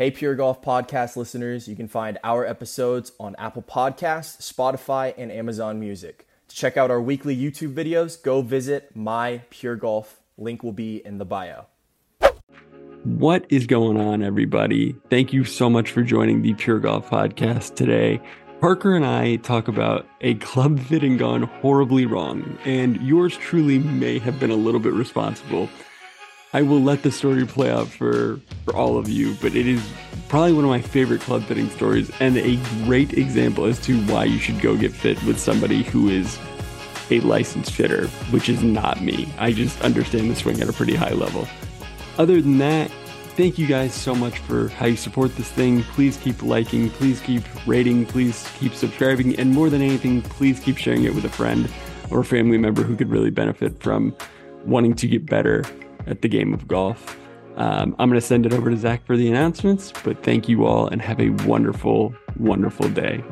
Hey, Pure Golf Podcast listeners, you can find our episodes on Apple Podcasts, Spotify, and Amazon Music. To check out our weekly YouTube videos, go visit My Pure Golf. Link will be in the bio. What is going on, everybody? Thank you so much for joining the Pure Golf Podcast today. Parker and I talk about a club fitting gone horribly wrong, and yours truly may have been a little bit responsible. I will let the story play out for, for all of you, but it is probably one of my favorite club fitting stories and a great example as to why you should go get fit with somebody who is a licensed fitter, which is not me. I just understand the swing at a pretty high level. Other than that, thank you guys so much for how you support this thing. Please keep liking, please keep rating, please keep subscribing, and more than anything, please keep sharing it with a friend or a family member who could really benefit from wanting to get better at the game of golf. Um, I'm going to send it over to Zach for the announcements, but thank you all and have a wonderful, wonderful day.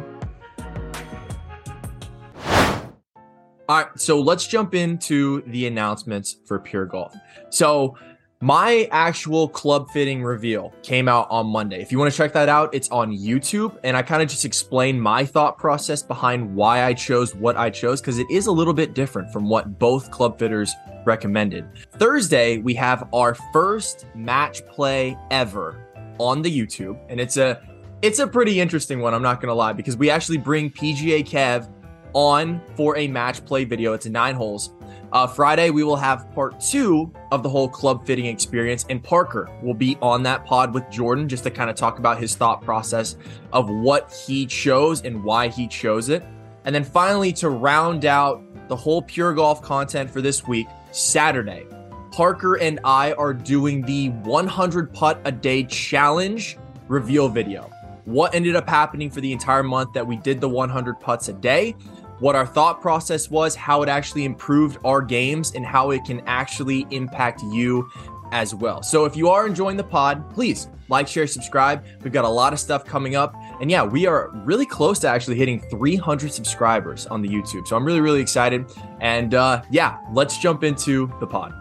All right, so let's jump into the announcements for Pure Golf. So, my actual club fitting reveal came out on Monday. If you want to check that out, it's on YouTube. And I kind of just explain my thought process behind why I chose what I chose because it is a little bit different from what both club fitters recommended. Thursday, we have our first match play ever on the YouTube. And it's a it's a pretty interesting one, I'm not gonna lie, because we actually bring PGA Kev on for a match play video. It's nine holes. Uh, Friday, we will have part two of the whole club fitting experience, and Parker will be on that pod with Jordan just to kind of talk about his thought process of what he chose and why he chose it. And then finally, to round out the whole Pure Golf content for this week, Saturday, Parker and I are doing the 100 putt a day challenge reveal video. What ended up happening for the entire month that we did the 100 putts a day, what our thought process was, how it actually improved our games, and how it can actually impact you as well. So if you are enjoying the pod, please like, share, subscribe. We've got a lot of stuff coming up. And yeah, we are really close to actually hitting 300 subscribers on the YouTube. So I'm really, really excited. And uh, yeah, let's jump into the pod.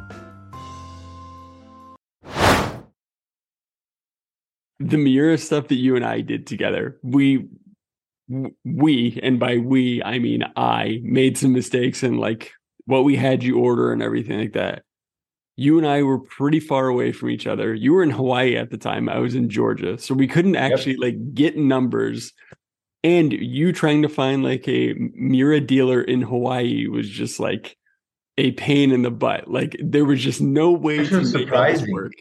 The Miura stuff that you and I did together, we we and by we i mean i made some mistakes and like what we had you order and everything like that. You and i were pretty far away from each other. You were in hawaii at the time. I was in georgia. So we couldn't actually yep. like get numbers. And you trying to find like a Miura dealer in hawaii was just like a pain in the butt. Like there was just no way which to make this work.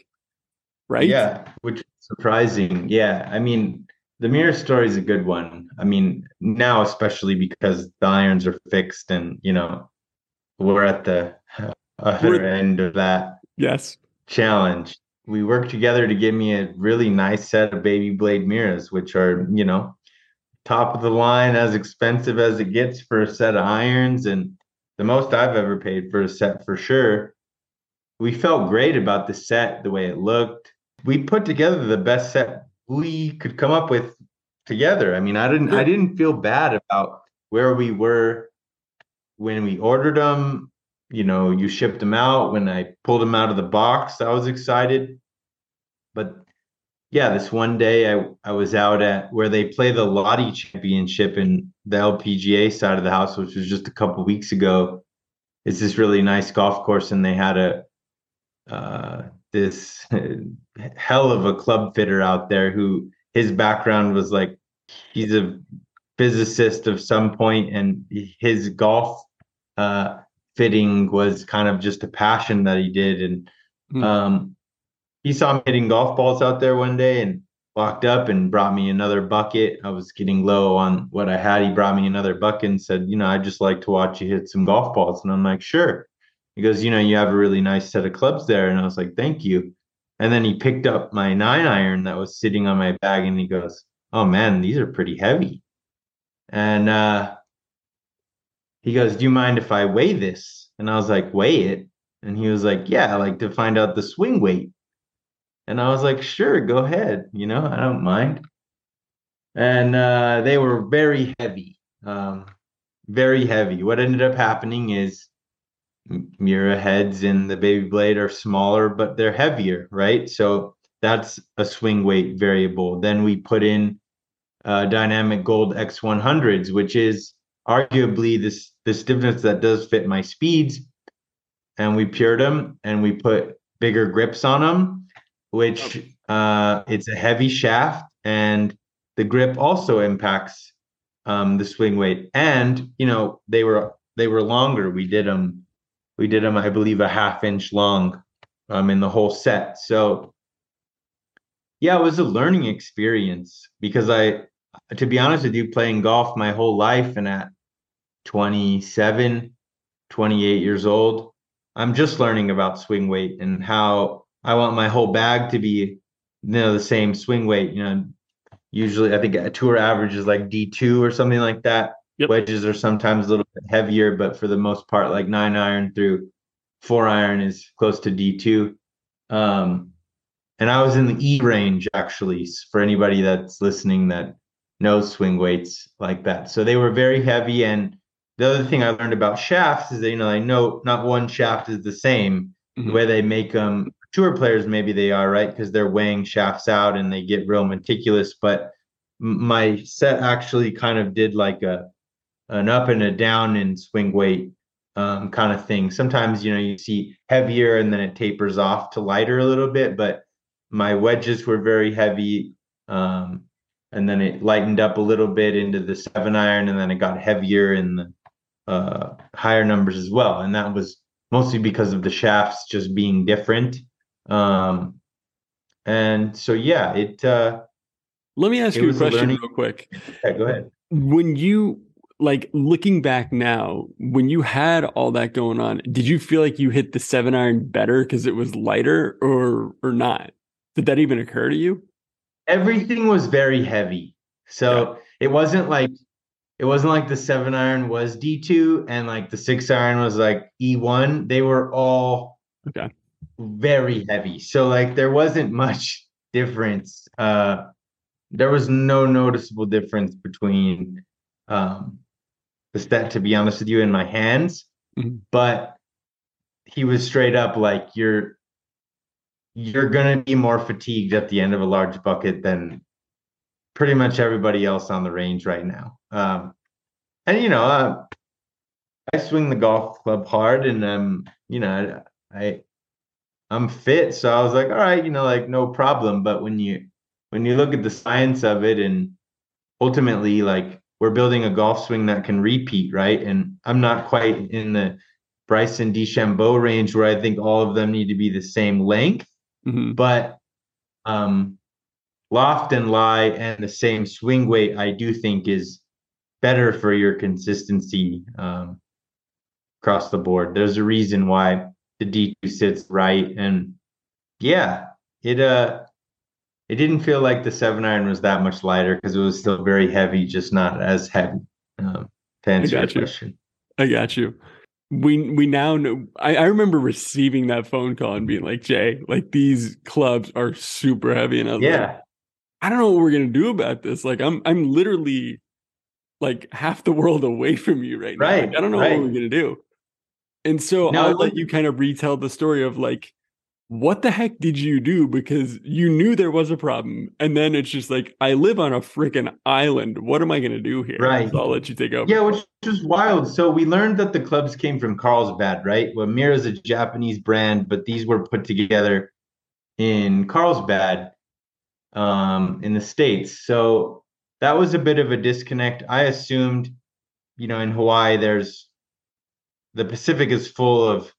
Right? Yeah which surprising. Yeah i mean the Miura story is a good one. I mean, now especially because the irons are fixed and you know we're at the uh, other end of that yes challenge. We worked together to give me a really nice set of baby blade Miuras, which are you know top of the line, as expensive as it gets for a set of irons, and the most I've ever paid for a set for sure. We felt great about the set, the way it looked. We put together the best set we could come up with together. I mean, I didn't I didn't feel bad about where we were when we ordered them. You know, you shipped them out. When I pulled them out of the box, I was excited. But yeah, this one day I, I was out at where they play the Lotte Championship in the LPGA side of the house, which was just a couple weeks ago. It's this really nice golf course, and they had a uh, this hell of a club fitter out there who his background was like he's a physicist of some point and his golf uh, fitting was kind of just a passion that he did and mm. um, he saw me hitting golf balls out there one day and walked up and brought me another bucket. I was getting low on what i had. He brought me another bucket and said you know i just like to watch you hit some golf balls. And i'm like sure he goes, you know, you have a really nice set of clubs there. And I was like, thank you. And then he picked up my nine iron that was sitting on my bag and he goes, oh man, these are pretty heavy. And uh, he goes, do you mind if I weigh this? And I was like, weigh it. And he was like, yeah, like to find out the swing weight. And I was like, sure, go ahead. You know, I don't mind. And uh, they were very heavy, um, very heavy. What ended up happening is Miura heads and the baby blade are smaller, but they're heavier, right? So that's a swing weight variable. Then we put in uh, Dynamic Gold X100s, which is arguably this the stiffness that does fit my speeds. And we pured them and we put bigger grips on them, which uh, it's a heavy shaft and the grip also impacts um, the swing weight. And you know they were they were longer. We did them we did them I believe a half inch long um, in the whole set. So yeah, it was a learning experience because I, to be honest with you, playing golf my whole life and at 27, 28 years old, I'm just learning about swing weight and how I want my whole bag to be, you know, the same swing weight. You know, usually I think a tour average is like D2 or something like that. Yep. Wedges are sometimes a little bit heavier, but for the most part, like nine iron through four iron is close to D2. Um, and I was in the E range actually for anybody that's listening that knows swing weights like that. So they were very heavy. And the other thing I learned about shafts is that, you know, I know not one shaft is the same. Mm-hmm. The way they make them, tour players, maybe they are, right? Because they're weighing shafts out and they get real meticulous. But my set actually kind of did like a an up and a down in swing weight um, kind of thing. Sometimes, you know, you see heavier and then it tapers off to lighter a little bit, but my wedges were very heavy. Um, and then it lightened up a little bit into the seven iron, and then it got heavier in the uh, higher numbers as well. And that was mostly because of the shafts just being different. Um, and so, yeah, it. Uh, Let me ask you a question real quick. Yeah, go ahead. When you like looking back now, when you had all that going on, did you feel like you hit the seven iron better because it was lighter, or or not? Did that even occur to you? Everything was very heavy. So yeah. it wasn't like it wasn't like the seven iron was D2 and like the six iron was like E1. They were all okay very heavy. So like there wasn't much difference. Uh there was no noticeable difference between um the set to be honest with you in my hands. Mm-hmm. But he was straight up like you're you're going to be more fatigued at the end of a large bucket than pretty much everybody else on the range right now. Um, and you know, uh, I swing the golf club hard, and um, you know, I I'm fit, so I was like, all right, you know, like no problem. But when you when you look at the science of it, and ultimately, like we're building a golf swing that can repeat, right? And I'm not quite in the Bryson DeChambeau range where I think all of them need to be the same length. Mm-hmm. But um, loft and lie and the same swing weight, I do think is better for your consistency um, across the board. There's a reason why the D2 sits right. And yeah, it uh it didn't feel like the seven iron was that much lighter because it was still very heavy, just not as heavy. Um, to answer your you. question. I got you we we now know I, I remember receiving that phone call and being like jay like these clubs are super heavy and i was yeah like, i don't know what we're gonna do about this like i'm i'm literally like half the world away from you right, right now like, i don't know right. what we're gonna do and so no, i'll let you kind of retell the story of like what the heck did you do? Because you knew there was a problem. And then it's just like, I live on a freaking island. What am I going to do here? Right. So I'll let you take over. Yeah, which is wild. So we learned that the clubs came from Carlsbad, right? Well, Miura is a Japanese brand, but these were put together in Carlsbad um, in the States. So that was a bit of a disconnect. I assumed, you know, in Hawaii, there's the Pacific is full of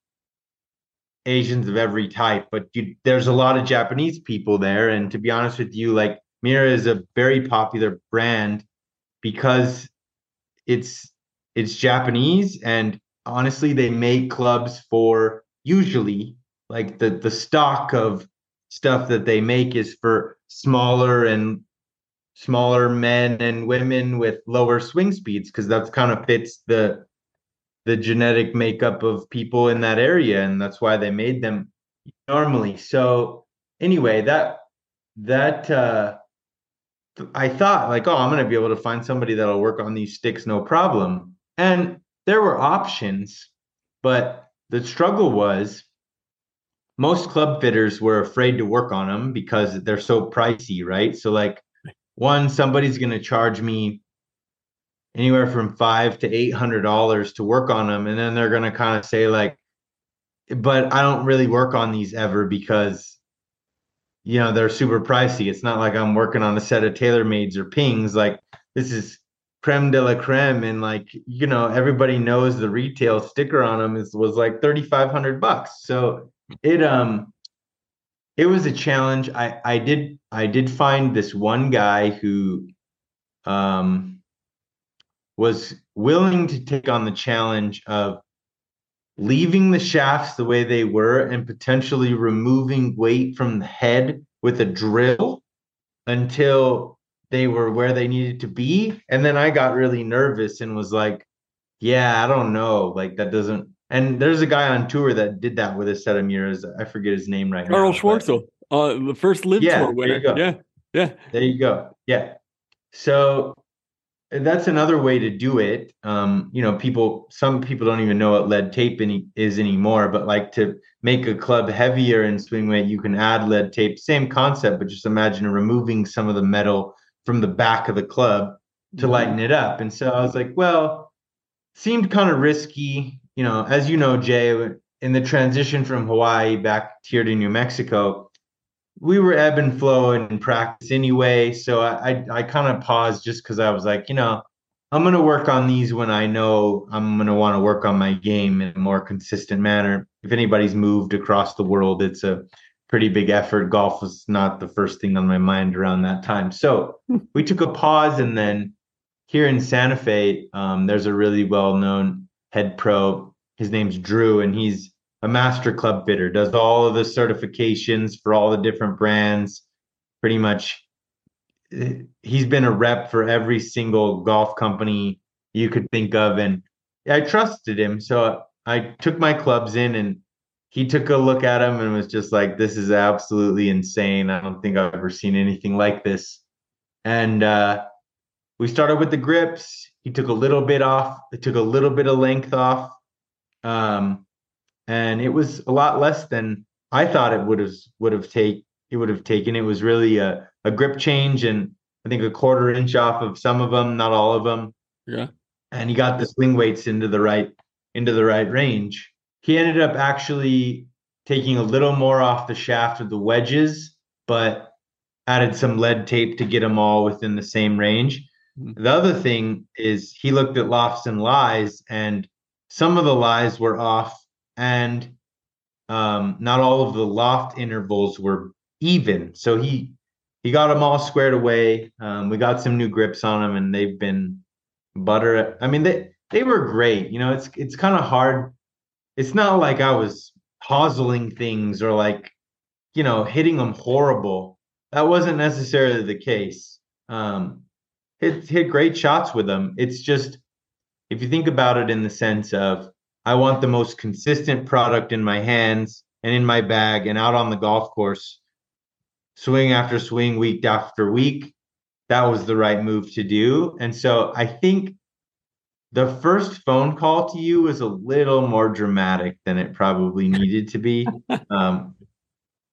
Asians of every type, but you, there's a lot of Japanese people there. And to be honest with you, like Miura is a very popular brand because it's it's Japanese and honestly they make clubs for usually like the the stock of stuff that they make is for smaller and smaller men and women with lower swing speeds because that's kind of fits the the genetic makeup of people in that area and that's why they made them normally so anyway that that uh i thought like oh i'm going to be able to find somebody that'll work on these sticks no problem and there were options but the struggle was most club fitters were afraid to work on them because they're so pricey, right? So like one, somebody's going to charge me anywhere from five to eight hundred dollars to work on them, and then they're going to kind of say like, but I don't really work on these ever because you know they're super pricey. It's not like I'm working on a set of tailor TaylorMades or pings. Like this is creme de la creme, and like you know everybody knows the retail sticker on them is was like thirty five hundred bucks. So it um it was a challenge. I I did I did find this one guy who um was willing to take on the challenge of leaving the shafts the way they were and potentially removing weight from the head with a drill until they were where they needed to be. And then I got really nervous and was like, yeah, I don't know. Like that doesn't. And there's a guy on tour that did that with a set of Miuras. I forget his name right Charl now. Schwartzel, uh, the first LIV Yeah, tour there you winner. go. Yeah, yeah. There you go. Yeah. So that's another way to do it. Um, you know, people, some people don't even know what lead tape any, is anymore, but like to make a club heavier in swing weight, you can add lead tape. Same concept, but just imagine removing some of the metal from the back of the club to Mhm. lighten it up. And so I was like, well, seemed kind of risky. You know, as you know, Jay, in the transition from Hawaii back here to New Mexico, we were ebb and flow in practice anyway. So I I, I kind of paused just because I was like, you know, I'm gonna work on these when I know I'm gonna want to work on my game in a more consistent manner. If anybody's moved across the world, it's a pretty big effort. Golf was not the first thing on my mind around that time. So we took a pause and then here in Santa Fe, um, there's a really well-known head pro. His name's Drew, and he's a master club fitter. Does all of the certifications for all the different brands. Pretty much, he's been a rep for every single golf company you could think of, and I trusted him. So I took my clubs in, and he took a look at them and was just like, "This is absolutely insane. I don't think I've ever seen anything like this." And uh, we started with the grips. He took a little bit off. It took a little bit of length off, um, and it was a lot less than I thought it would have would have take it would have taken. It was really a, a grip change and I think a quarter inch off of some of them, not all of them. Yeah. And he got the swing weights into the right into the right range. He ended up actually taking a little more off the shaft of the wedges, but added some lead tape to get them all within the same range. Mhm. The other thing is he looked at lofts and lies, and some of the lies were off, and um, not all of the loft intervals were even. So he he got them all squared away. Um, we got some new grips on them, and they've been butter. I mean, they they were great. You know, it's it's kind of hard. It's not like I was hoseling things or like, you know, hitting them horrible. That wasn't necessarily the case. Um, hit hit great shots with them. It's just if you think about it in the sense of I want the most consistent product in my hands and in my bag and out on the golf course, swing after swing, week after week. That was the right move to do. And so I think the first phone call to you was a little more dramatic than it probably needed to be. Um,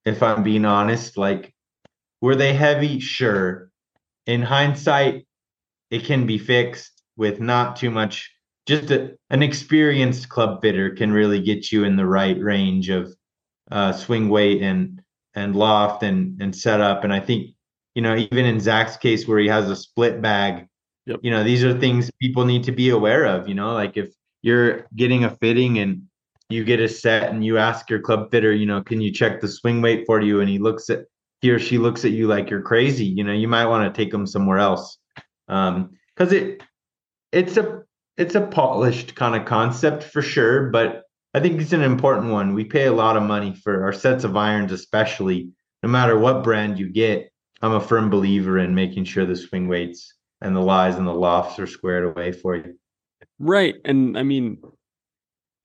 if I'm being honest, like, were they heavy? Sure. In hindsight, it can be fixed with not too much. Just a, an experienced club fitter can really get you in the right range of uh, swing weight and and loft and and setup. And I think you know even in Zach's case where he has a split bag, Yep. you know these are things people need to be aware of. You know, like if you're getting a fitting and you get a set and you ask your club fitter, you know, can you check the swing weight for you? And he looks at he or she looks at you like you're crazy. You know, you might want to take them somewhere else um because it it's a it's a polished kind of concept for sure but i think it's an important one we pay a lot of money for our sets of irons especially no matter what brand you get i'm a firm believer in making sure the swing weights and the lies and the lofts are squared away for you Right. And I mean,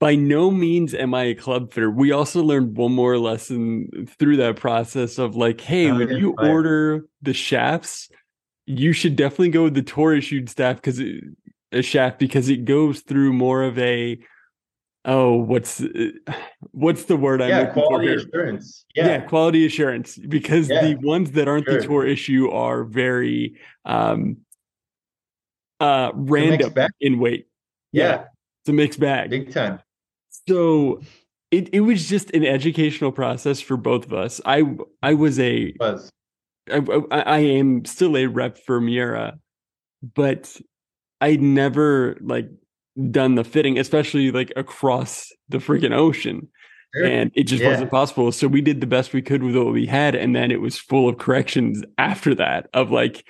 by no means am I a club fitter. We also learned one more lesson through that process of like, hey, Oh, when you fire. order the shafts, you should definitely go with the tour issued staff because a shaft because it goes through more of a oh, what's what's the word I'm yeah, looking for quality here? assurance. Yeah. Yeah. quality assurance because Yeah, the ones that aren't the tour issue are very um uh random in weight. yeah, It's a mixed bag. big time. So it, it was just an educational process for both of us. I I was a Was I, I, I am still a rep for Miura, but I never like done the fitting, especially like across the freaking ocean. Sure. And it just Yeah. wasn't possible. So we did the best we could with what we had. And then it was full of corrections after that of like,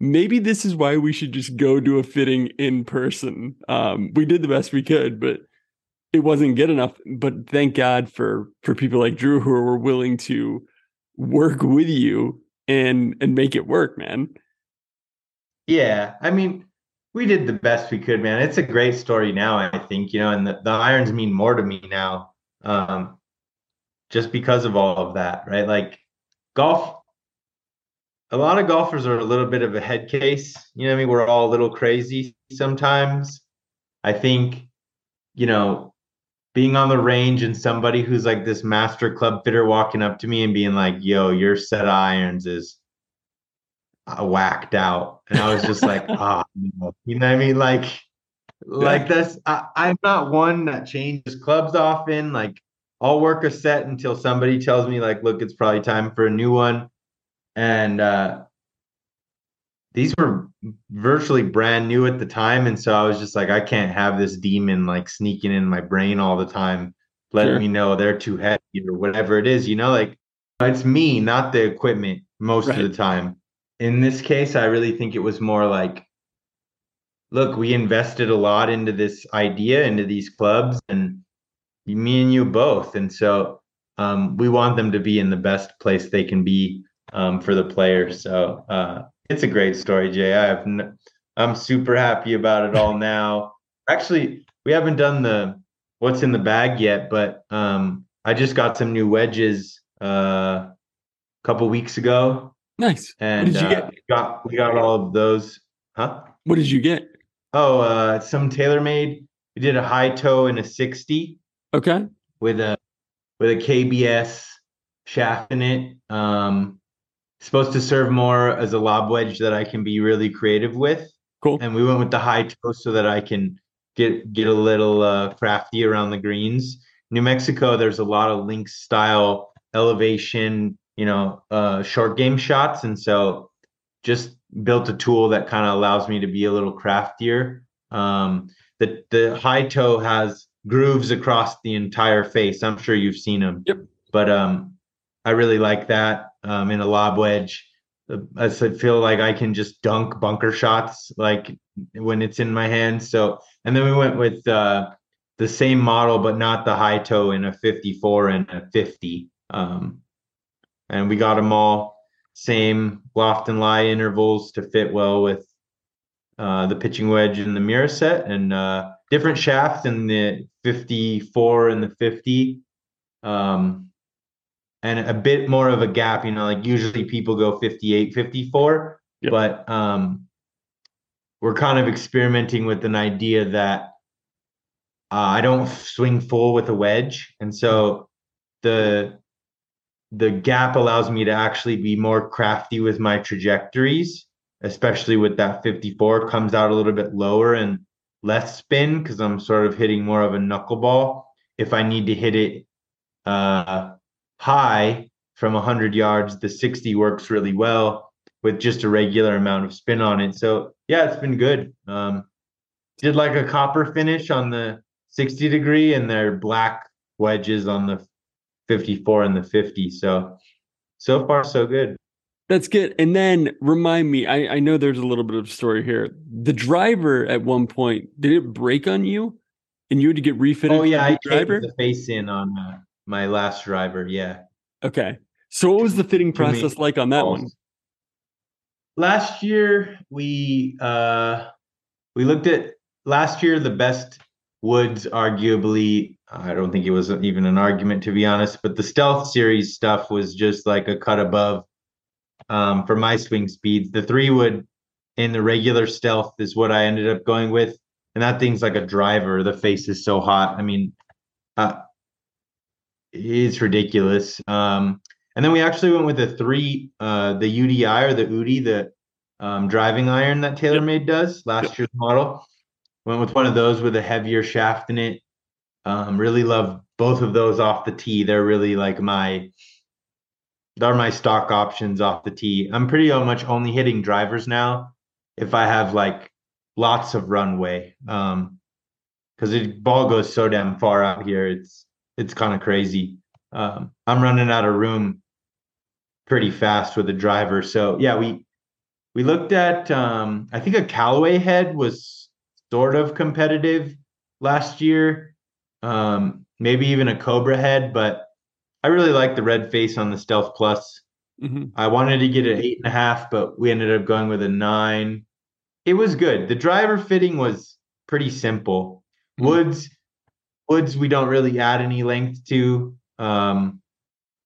maybe this is why we should just go do a fitting in person. Um, we did the best we could, but it wasn't good enough. But thank God for for people like Drew who were willing to work with you and and make it work, man. Yeah, I mean, we did the best we could, man. It's a great story now, I think, you know, and the, the irons mean more to me now, um, just because of all of that, right? Like golf, a lot of golfers are a little bit of a head case. You know I mean? We're all a little crazy sometimes. I think, you know, being on the range and somebody who's like this master club fitter walking up to me and being like, yo, your set of irons is uh, whacked out. And I was just like, ah, no. you know what I mean? Like, like that's, I, I'm not one that changes clubs often. Like, I'll work a set until somebody tells me, like, look, it's probably time for a new one. And, uh, these were virtually brand new at the time. And so I was just like, I can't have this demon like sneaking in my brain all the time, letting Sure. me know they're too heavy or whatever it is, you know, like it's me, not the equipment most Right. of the time. In this case, I really think it was more like, look, we invested a lot into this idea, into these clubs, and me and you both. And so um, we want them to be in the best place they can be um, for the players. So uh, it's a great story, Jay. I have n- I'm super happy about it all now. Actually, we haven't done the what's in the bag yet, but um, I just got some new wedges uh, a couple weeks ago, Nice. and did you uh, get? we got we got all of those. Huh? What did you get? Oh, uh, some TaylorMade. We did a high toe and a 60 Okay. with a with a KBS shaft in it. Um, supposed to serve more as a lob wedge that I can be really creative with. Cool. And we went with the high toe so that I can get get a little uh, crafty around the greens. New Mexico, there's a lot of link style elevation, you know, uh, short game shots, and so just built a tool that kind of allows me to be a little craftier. Um, the the high toe has grooves across the entire face. I'm sure you've seen them. Yep. But um, I really like that um, in a lob wedge. I feel like I can just dunk bunker shots like when it's in my hand. So and then we went with uh, the same model, but not the high toe in a 54 and a 50. Um, and we got them all same loft and lie intervals to fit well with uh, the pitching wedge and the Miura set, and uh, different shaft in the 54 and the 50. Um, and a bit more of a gap, you know, like usually people go 58, 54, Yep. but um, we're kind of experimenting with an idea that uh, I don't swing full with a wedge, and so the the gap allows me to actually be more crafty with my trajectories, especially with that 54 comes out a little bit lower and less spin because I'm sort of hitting more of a knuckleball. If I need to hit it uh, high from 100 yards, the 60 works really well with just a regular amount of spin on it. So yeah, it's been good. Um, did like a copper finish on the 60 degree and they're black wedges on the 54 and the 50. So so far so good. That's good. And then remind me, I, I know there's a little bit of story here. The driver at one point, did it break on you? And you had to get refitted? Oh yeah, the I driver? the face in on uh, my last driver. Yeah. Okay. So what was the fitting process like on that one? Last year we uh we looked at last year the best woods arguably I don't think it was even an argument to be honest, but the stealth series stuff was just like a cut above um for my swing speeds. The three wood in the regular stealth is what I ended up going with. And that thing's like a driver. The face is so hot. I mean, uh, it's ridiculous. Um, and then we actually went with the three, uh, the UDI or the UDI, the um, driving iron that TaylorMade does last yep. year's model. Went with one of those with a heavier shaft in it. Um, really love both of those off the tee. They're really like my they're my stock options off the tee. I'm pretty much only hitting drivers now if I have like lots of runway. Um because the ball goes so damn far out here. It's it's kind of crazy. Um, I'm running out of room pretty fast with a driver. So yeah, we we looked at um, I think a Callaway head was sort of competitive last year. Um, maybe even a Cobra head, but I really like the red face on the Stealth Plus. Mm-hmm. I wanted to get an eight and a half, but we ended up going with a nine. It was good. The driver fitting was pretty simple. Mm-hmm. Woods, woods, we don't really add any length to. Um,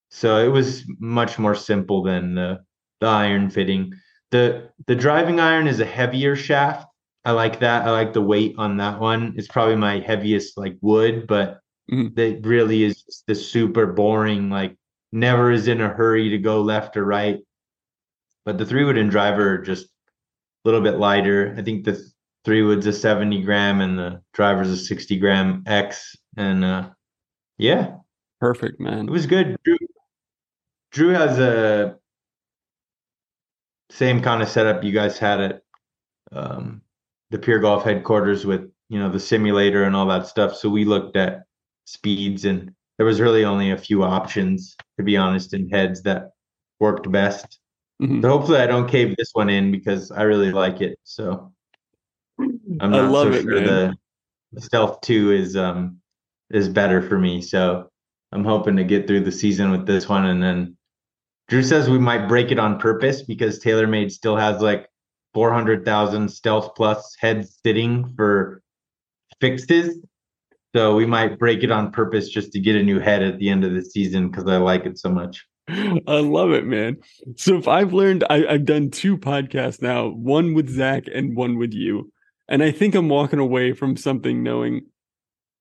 so it was much more simple than the the iron fitting. The the driving iron is a heavier shaft. I like that. I like the weight on that one. It's probably my heaviest like wood, but mm-hmm. that really is the super boring, like never is in a hurry to go left or right. But the three wood and driver are just a little bit lighter. I think the three wood's a 70 gram and the driver's a 60 gram X. And uh yeah. Perfect, man. It was good. Drew, Drew has a same kind of setup you guys had at um, the Pure Golf headquarters with you know the simulator and all that stuff. So we looked at speeds, and there was really only a few options, to be honest, in heads that worked best. Mm-hmm. So hopefully, I don't cave this one in because I really like it. So I'm not so it, sure the, the Stealth Two is um is better for me. So I'm hoping to get through the season with this one and then Drew says we might break it on purpose because TaylorMade still has like 400,000 Stealth Plus heads sitting for fixes. So we might break it on purpose just to get a new head at the end of the season because I like it so much. I love it, man. So if I've learned, I, I've done two podcasts now, one with Zach and one with you. And I think I'm walking away from something knowing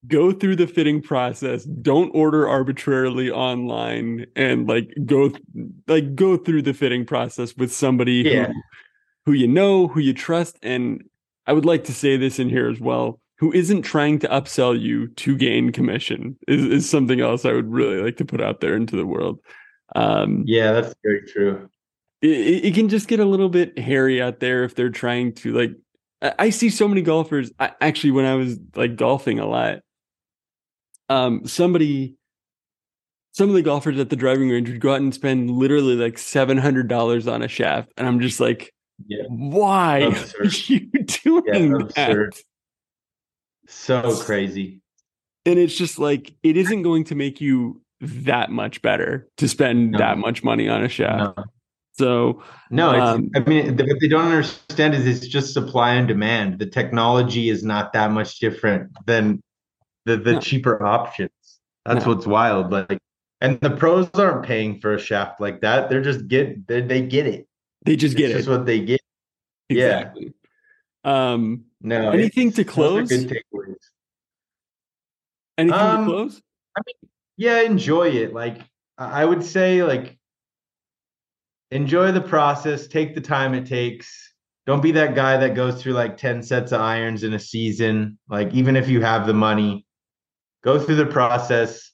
go through the fitting process don't order arbitrarily online and like go like go through the fitting process with somebody yeah. who, who you know who you trust and i would like to say this in here as well who isn't trying to upsell you to gain commission is, is something else i would really like to put out there into the world um yeah that's very true it, it can just get a little bit hairy out there if they're trying to like I see so many golfers. I, actually, when I was like golfing a lot, um, somebody, some of the golfers at the driving range would go out and spend literally like seven hundred dollars on a shaft, and I'm just like, yeah. why absurd. are you doing yeah, that? So crazy. And it's just like it isn't going to make you that much better to spend no. that much money on a shaft. No. So no, um, I mean what they don't understand is it's just supply and demand. The technology is not that much different than the the no. cheaper options. That's what's wild. Like, and the pros aren't paying for a shaft like that. They're just get they, they get it. They just it's get just it. what they get. Exactly. Yeah. Um. No. Anything to close? Anything um, to close? I mean, yeah, enjoy it. Like I would say, like enjoy the process. Take the time it takes don't be that guy that goes through like 10 sets of irons in a season like even if you have the money go through the process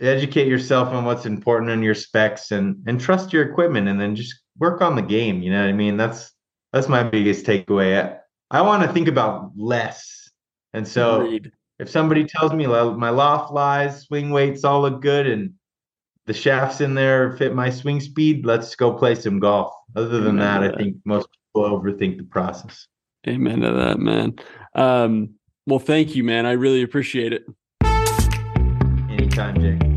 educate yourself on what's important in your specs and and trust your equipment and then just work on the game you know what i mean that's that's my biggest takeaway i, I want to think about less and so Agreed. if somebody tells me my loft lies swing weights all look good and the shafts in there fit my swing speed let's go play some golf other than that, that i think most people overthink the process amen to that man um well, thank you, man. I really appreciate it. Anytime, Jake.